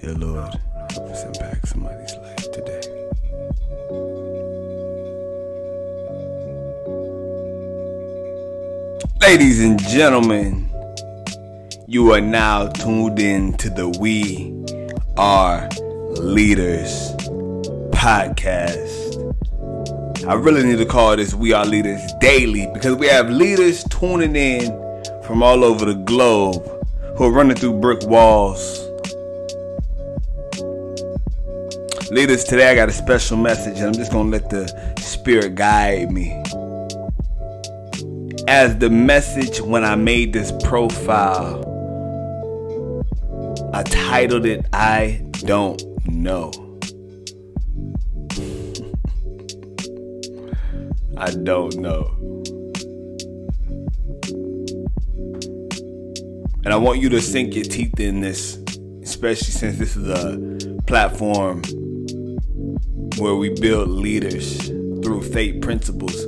Dear Lord, impact somebody's life today. Ladies and gentlemen, you are now tuned in to the We Are Leaders podcast. I really need to call this We Are Leaders Daily because we have leaders tuning in from all over the globe who are running through brick walls. Leaders, today I got a special message and I'm just going to let the Spirit guide me. As the message when I made this profile, I titled it I Don't Know. I don't know. And I want you to sink your teeth in this, especially since this is a platform where we build leaders through faith principles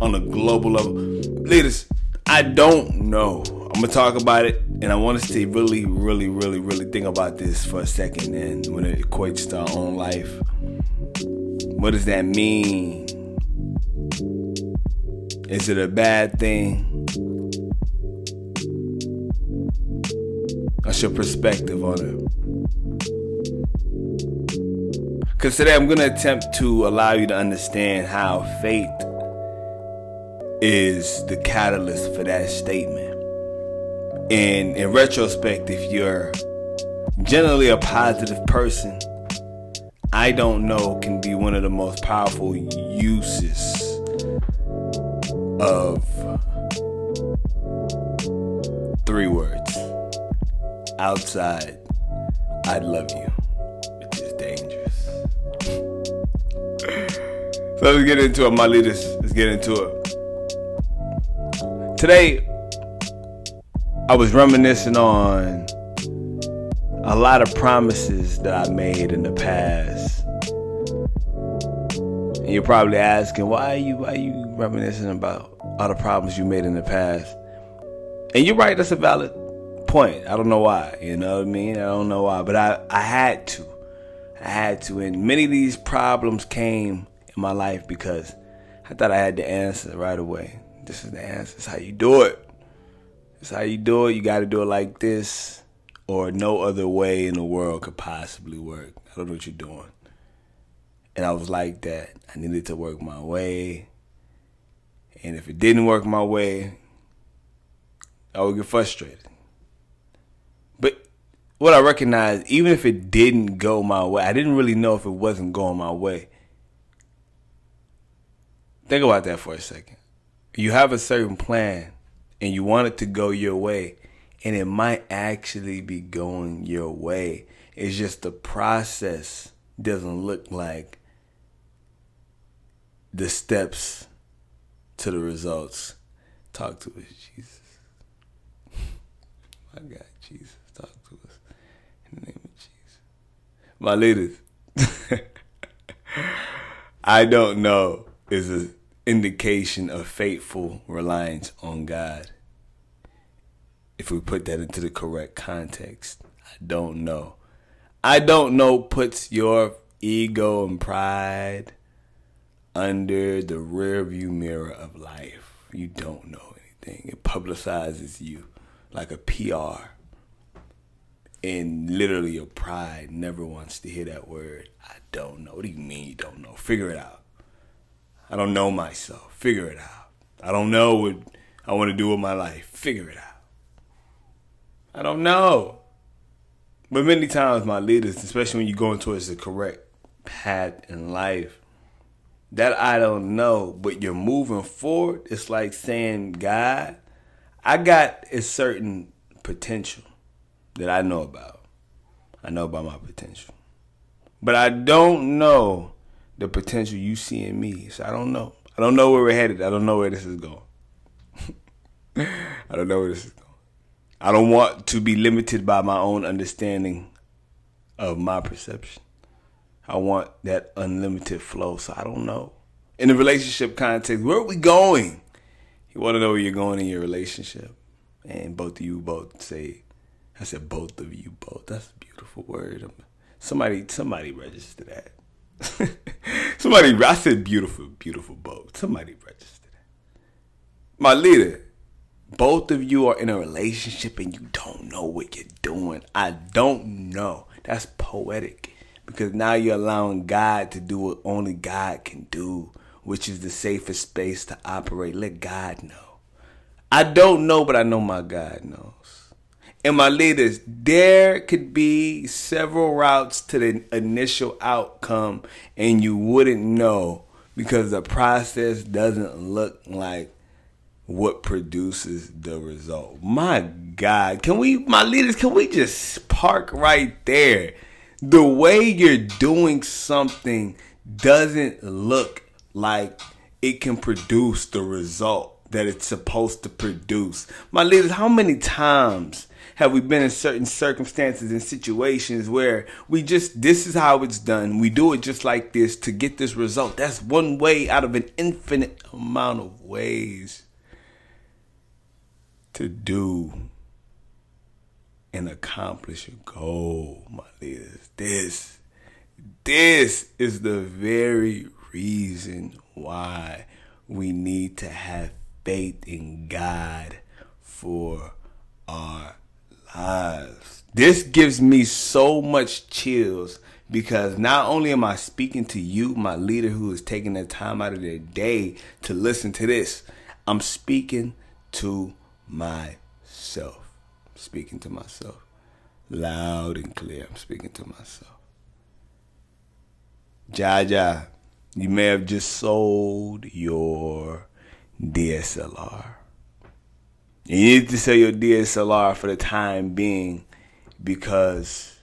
on a global level. Leaders, I don't know. I'm gonna talk about it, and I want us to really, really, really, really think about this for a second. And when it equates to our own life, what does that mean? Is it a bad thing? What's your perspective on it? Because today I'm going to attempt to allow you to understand how faith is the catalyst for that statement. And in retrospect, if you're generally a positive person, I don't know can be one of the most powerful uses of three words outside I love you, let's get into it, my leaders. Let's get into it. Today, I was reminiscing on a lot of promises that I made in the past. And you're probably asking, why are you why are you reminiscing about all the problems you made in the past? And you're right, that's a valid point. I don't know why. You know what I mean? I don't know why. But I, I had to. I had to. And many of these problems came in my life because I thought I had the answer right away. This is the answer. It's how you do it. It's how you do it. You got to do it like this, or no other way in the world could possibly work. I don't know what you're doing. And I was like that. I needed to work my way. And if it didn't work my way, I would get frustrated. But what I recognized, even if it didn't go my way, I didn't really know if it wasn't going my way. Think about that for a second. You have a certain plan and you want it to go your way, and it might actually be going your way. It's just the process doesn't look like the steps to the results. Talk to us, Jesus. My God, Jesus, talk to us in the name of Jesus. My leaders, I don't know is an indication of faithful reliance on God. If we put that into the correct context, I don't know. I don't know puts your ego and pride under the rearview mirror of life. You don't know anything. It publicizes you like a PR. And literally, your pride never wants to hear that word. I don't know. What do you mean you don't know? Figure it out. I don't know myself. Figure it out. I don't know what I want to do with my life. Figure it out. I don't know. But many times, my leaders, especially when you're going towards the correct path in life, that I don't know, but you're moving forward. It's like saying, God, I got a certain potential that I know about. I know about my potential. But I don't know the potential you see in me. So I don't know. I don't know where we're headed. I don't know where this is going. I don't know where this is going. I don't want to be limited by my own understanding of my perception. I want that unlimited flow. So I don't know. In the relationship context, where are we going? You want to know where you're going in your relationship. And both of you both say, I said both of you both. That's a beautiful word. Somebody somebody register that. somebody I said beautiful, beautiful both. Somebody registered. My leader, both of you are in a relationship and you don't know what you're doing. I don't know. That's poetic because now you're allowing God to do what only God can do, which is the safest space to operate. Let God know. I don't know, but I know my God knows. And my leaders, there could be several routes to the initial outcome, and you wouldn't know because the process doesn't look like what produces the result. My God, can we, my leaders, can we just park right there? The way you're doing something doesn't look like it can produce the result that it's supposed to produce. My leaders, how many times have we been in certain circumstances and situations where we just, this is how it's done. We do it just like this to get this result. That's one way out of an infinite amount of ways to do and accomplish a goal, my leaders. This, this is the very reason why we need to have faith in God for our This gives me so much chills because not only am I speaking to you, my leader who is taking the time out of their day to listen to this, I'm speaking to myself. I'm speaking to myself. Loud and clear. I'm speaking to myself. Jaja, you may have just sold your DSLR. You need to sell your DSLR for the time being because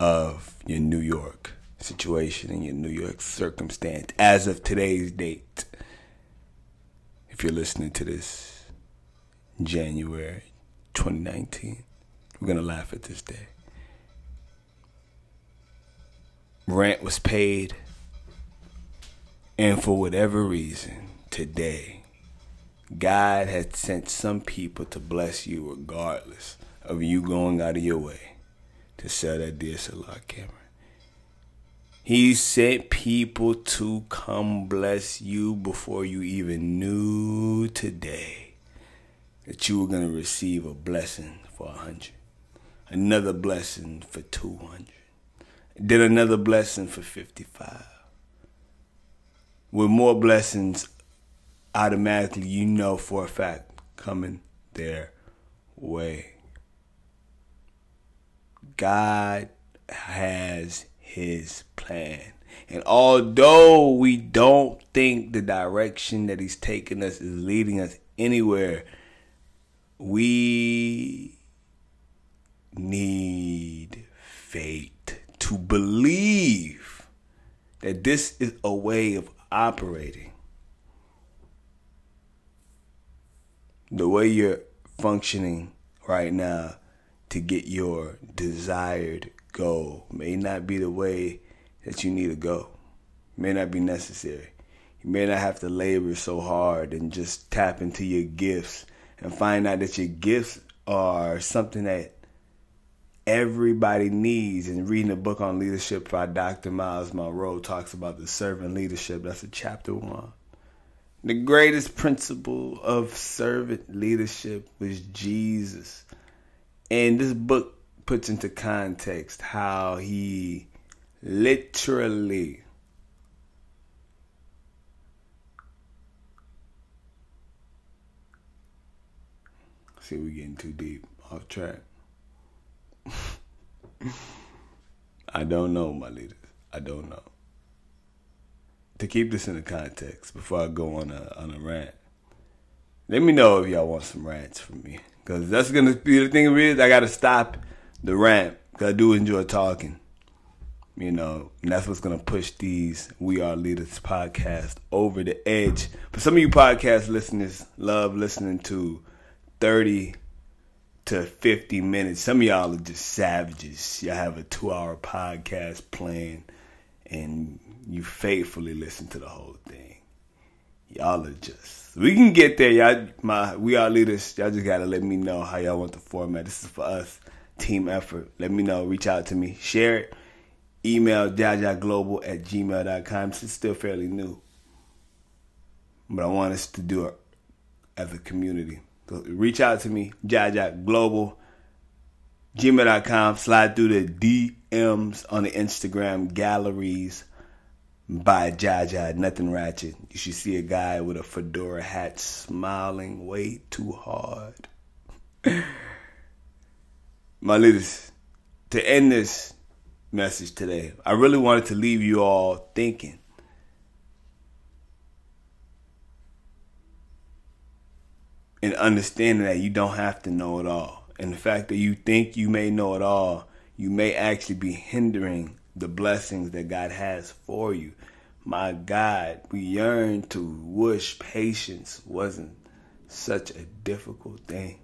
of your New York situation and your New York circumstance as of today's date. If you're listening to this January 2019, we're going to laugh at this day. Rent was paid and for whatever reason, today, God has sent some people to bless you regardless of you going out of your way to sell that DSLR camera. He sent people to come bless you before you even knew today that you were going to receive a blessing for a hundred, another blessing for 200, then another blessing for 55 with more blessings automatically you know for a fact coming their way. God has his plan. And although we don't think the direction that he's taking us is leading us anywhere, we need faith to believe that this is a way of operating, the way you're functioning right now to get your desired goal may not be the way that you need to go. may not be necessary. You may not have to labor so hard and just tap into your gifts and find out that your gifts are something that everybody needs. And reading a book on leadership by Dr. Myles Munroe talks about the servant leadership. That's a chapter one. The greatest principle of servant leadership was Jesus. And this book puts into context how he literally see we're getting too deep off track I don't know, my leaders. I don't know. To keep this in the context, before I go on a on a rant, let me know if y'all want some rants from me, because that's gonna be the thing. Is I gotta stop the rant because I do enjoy talking. You know, and that's what's gonna push these We Are Leaders podcast over the edge. For some of you podcast listeners, love listening to thirty to 50 minutes. Some of y'all are just savages. Y'all have a two hour podcast playing and you faithfully listen to the whole thing. Y'all are just we can get there, y'all. My we are leaders. Y'all just gotta let me know how y'all want the format. This is for us, team effort. Let me know. Reach out to me. Share it. Email jajaglobal at gmail.com. This is still fairly new, but I want us to do it as a community. So reach out to me, jajaglobal, gmail.com. Slide through the DMs on the Instagram galleries by Jaja, nothing ratchet. You should see a guy with a fedora hat smiling way too hard. My leaders, to end this message today, I really wanted to leave you all thinking. And understanding that you don't have to know it all. And the fact that you think you may know it all, you may actually be hindering the blessings that God has for you. My God, we yearn to wish patience wasn't such a difficult thing.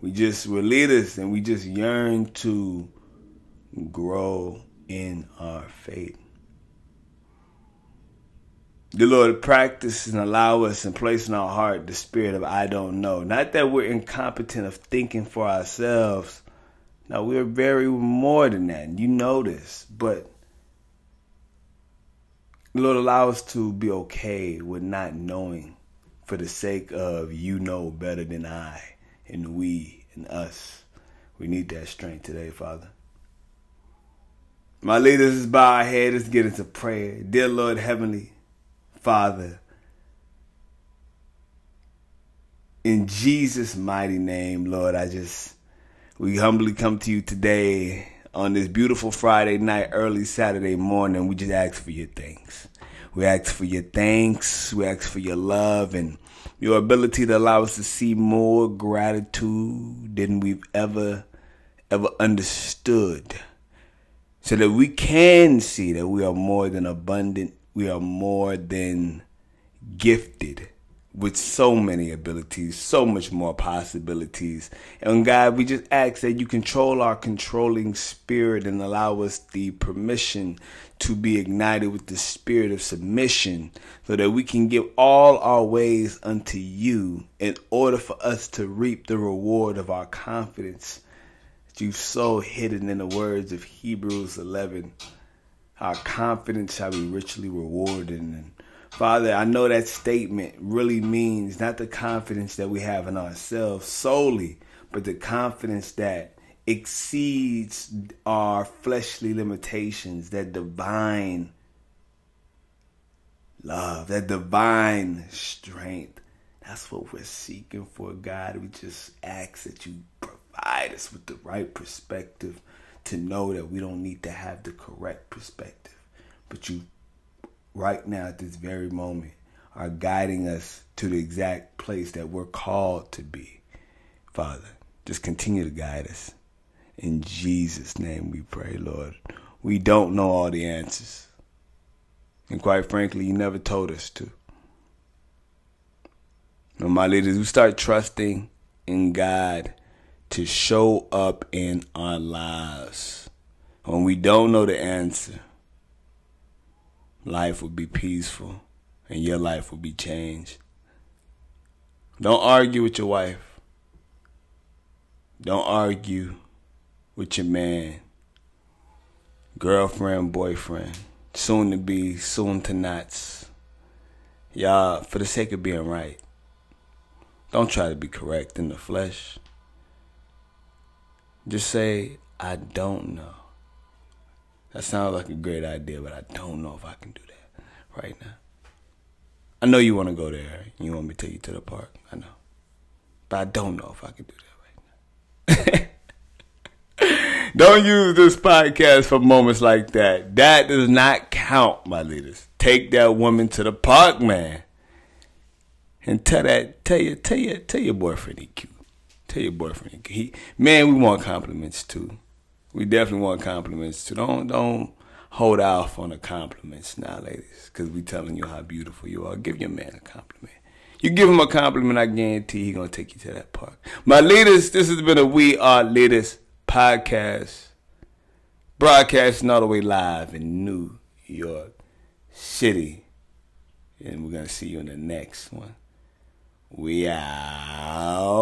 We just were leaders and we just yearn to grow in our faith. The Lord practice and allow us and place in our heart the spirit of I don't know. Not that we're incompetent of thinking for ourselves. No, we're very more than that. You know this. But Lord, allow us to be okay with not knowing for the sake of you know better than I and we and us. We need that strength today, Father. My leaders is bow our head. Let's get into prayer. Dear Lord Heavenly Father, in Jesus' mighty name, Lord, I just, we humbly come to you today on this beautiful Friday night, early Saturday morning, we just ask for your thanks. We ask for your thanks. We ask for your love and your ability to allow us to see more gratitude than we've ever, ever understood. So that we can see that we are more than abundant. We are more than gifted with so many abilities, so much more possibilities. And God, we just ask that you control our controlling spirit and allow us the permission to be ignited with the spirit of submission so that we can give all our ways unto you in order for us to reap the reward of our confidence that you've so hidden in the words of Hebrews 11. Our confidence shall be richly rewarded Father, I know that statement really means not the confidence that we have in ourselves solely, but the confidence that exceeds our fleshly limitations, that divine love, that divine strength. That's what we're seeking for, God. We just ask that you provide us with the right perspective to know that we don't need to have the correct perspective, but you right now at this very moment are guiding us to the exact place that we're called to be. Father, just continue to guide us. In Jesus' name we pray, Lord. We don't know all the answers. And quite frankly, you never told us to. And my leaders, we start trusting in God to show up in our lives when we don't know the answer life will be peaceful and your life will be changed. Don't argue with your wife. Don't argue with your man, girlfriend, boyfriend, soon to be, soon to nots. Y'all, for the sake of being right, don't try to be correct in the flesh. Just say, I don't know. That sounds like a great idea, but I don't know if I can do that right now. I know you want to go there. You want me to take you to the park. I know. But I don't know if I can do that right now. don't use this podcast for moments like that. That does not count, my leaders. Take that woman to the park, man. And tell that, tell your, tell your, tell your boyfriend he cute. Tell your boyfriend he, he man, we want compliments too we definitely want compliments too. Don't don't hold off on the compliments now, ladies, because we telling you how beautiful you are. Give your man a compliment. You give him a compliment, I guarantee he gonna take you to that park. My leaders, this has been a We Are Leaders podcast, broadcasting all the way live in New York City, and we're gonna see you in the next one. We out.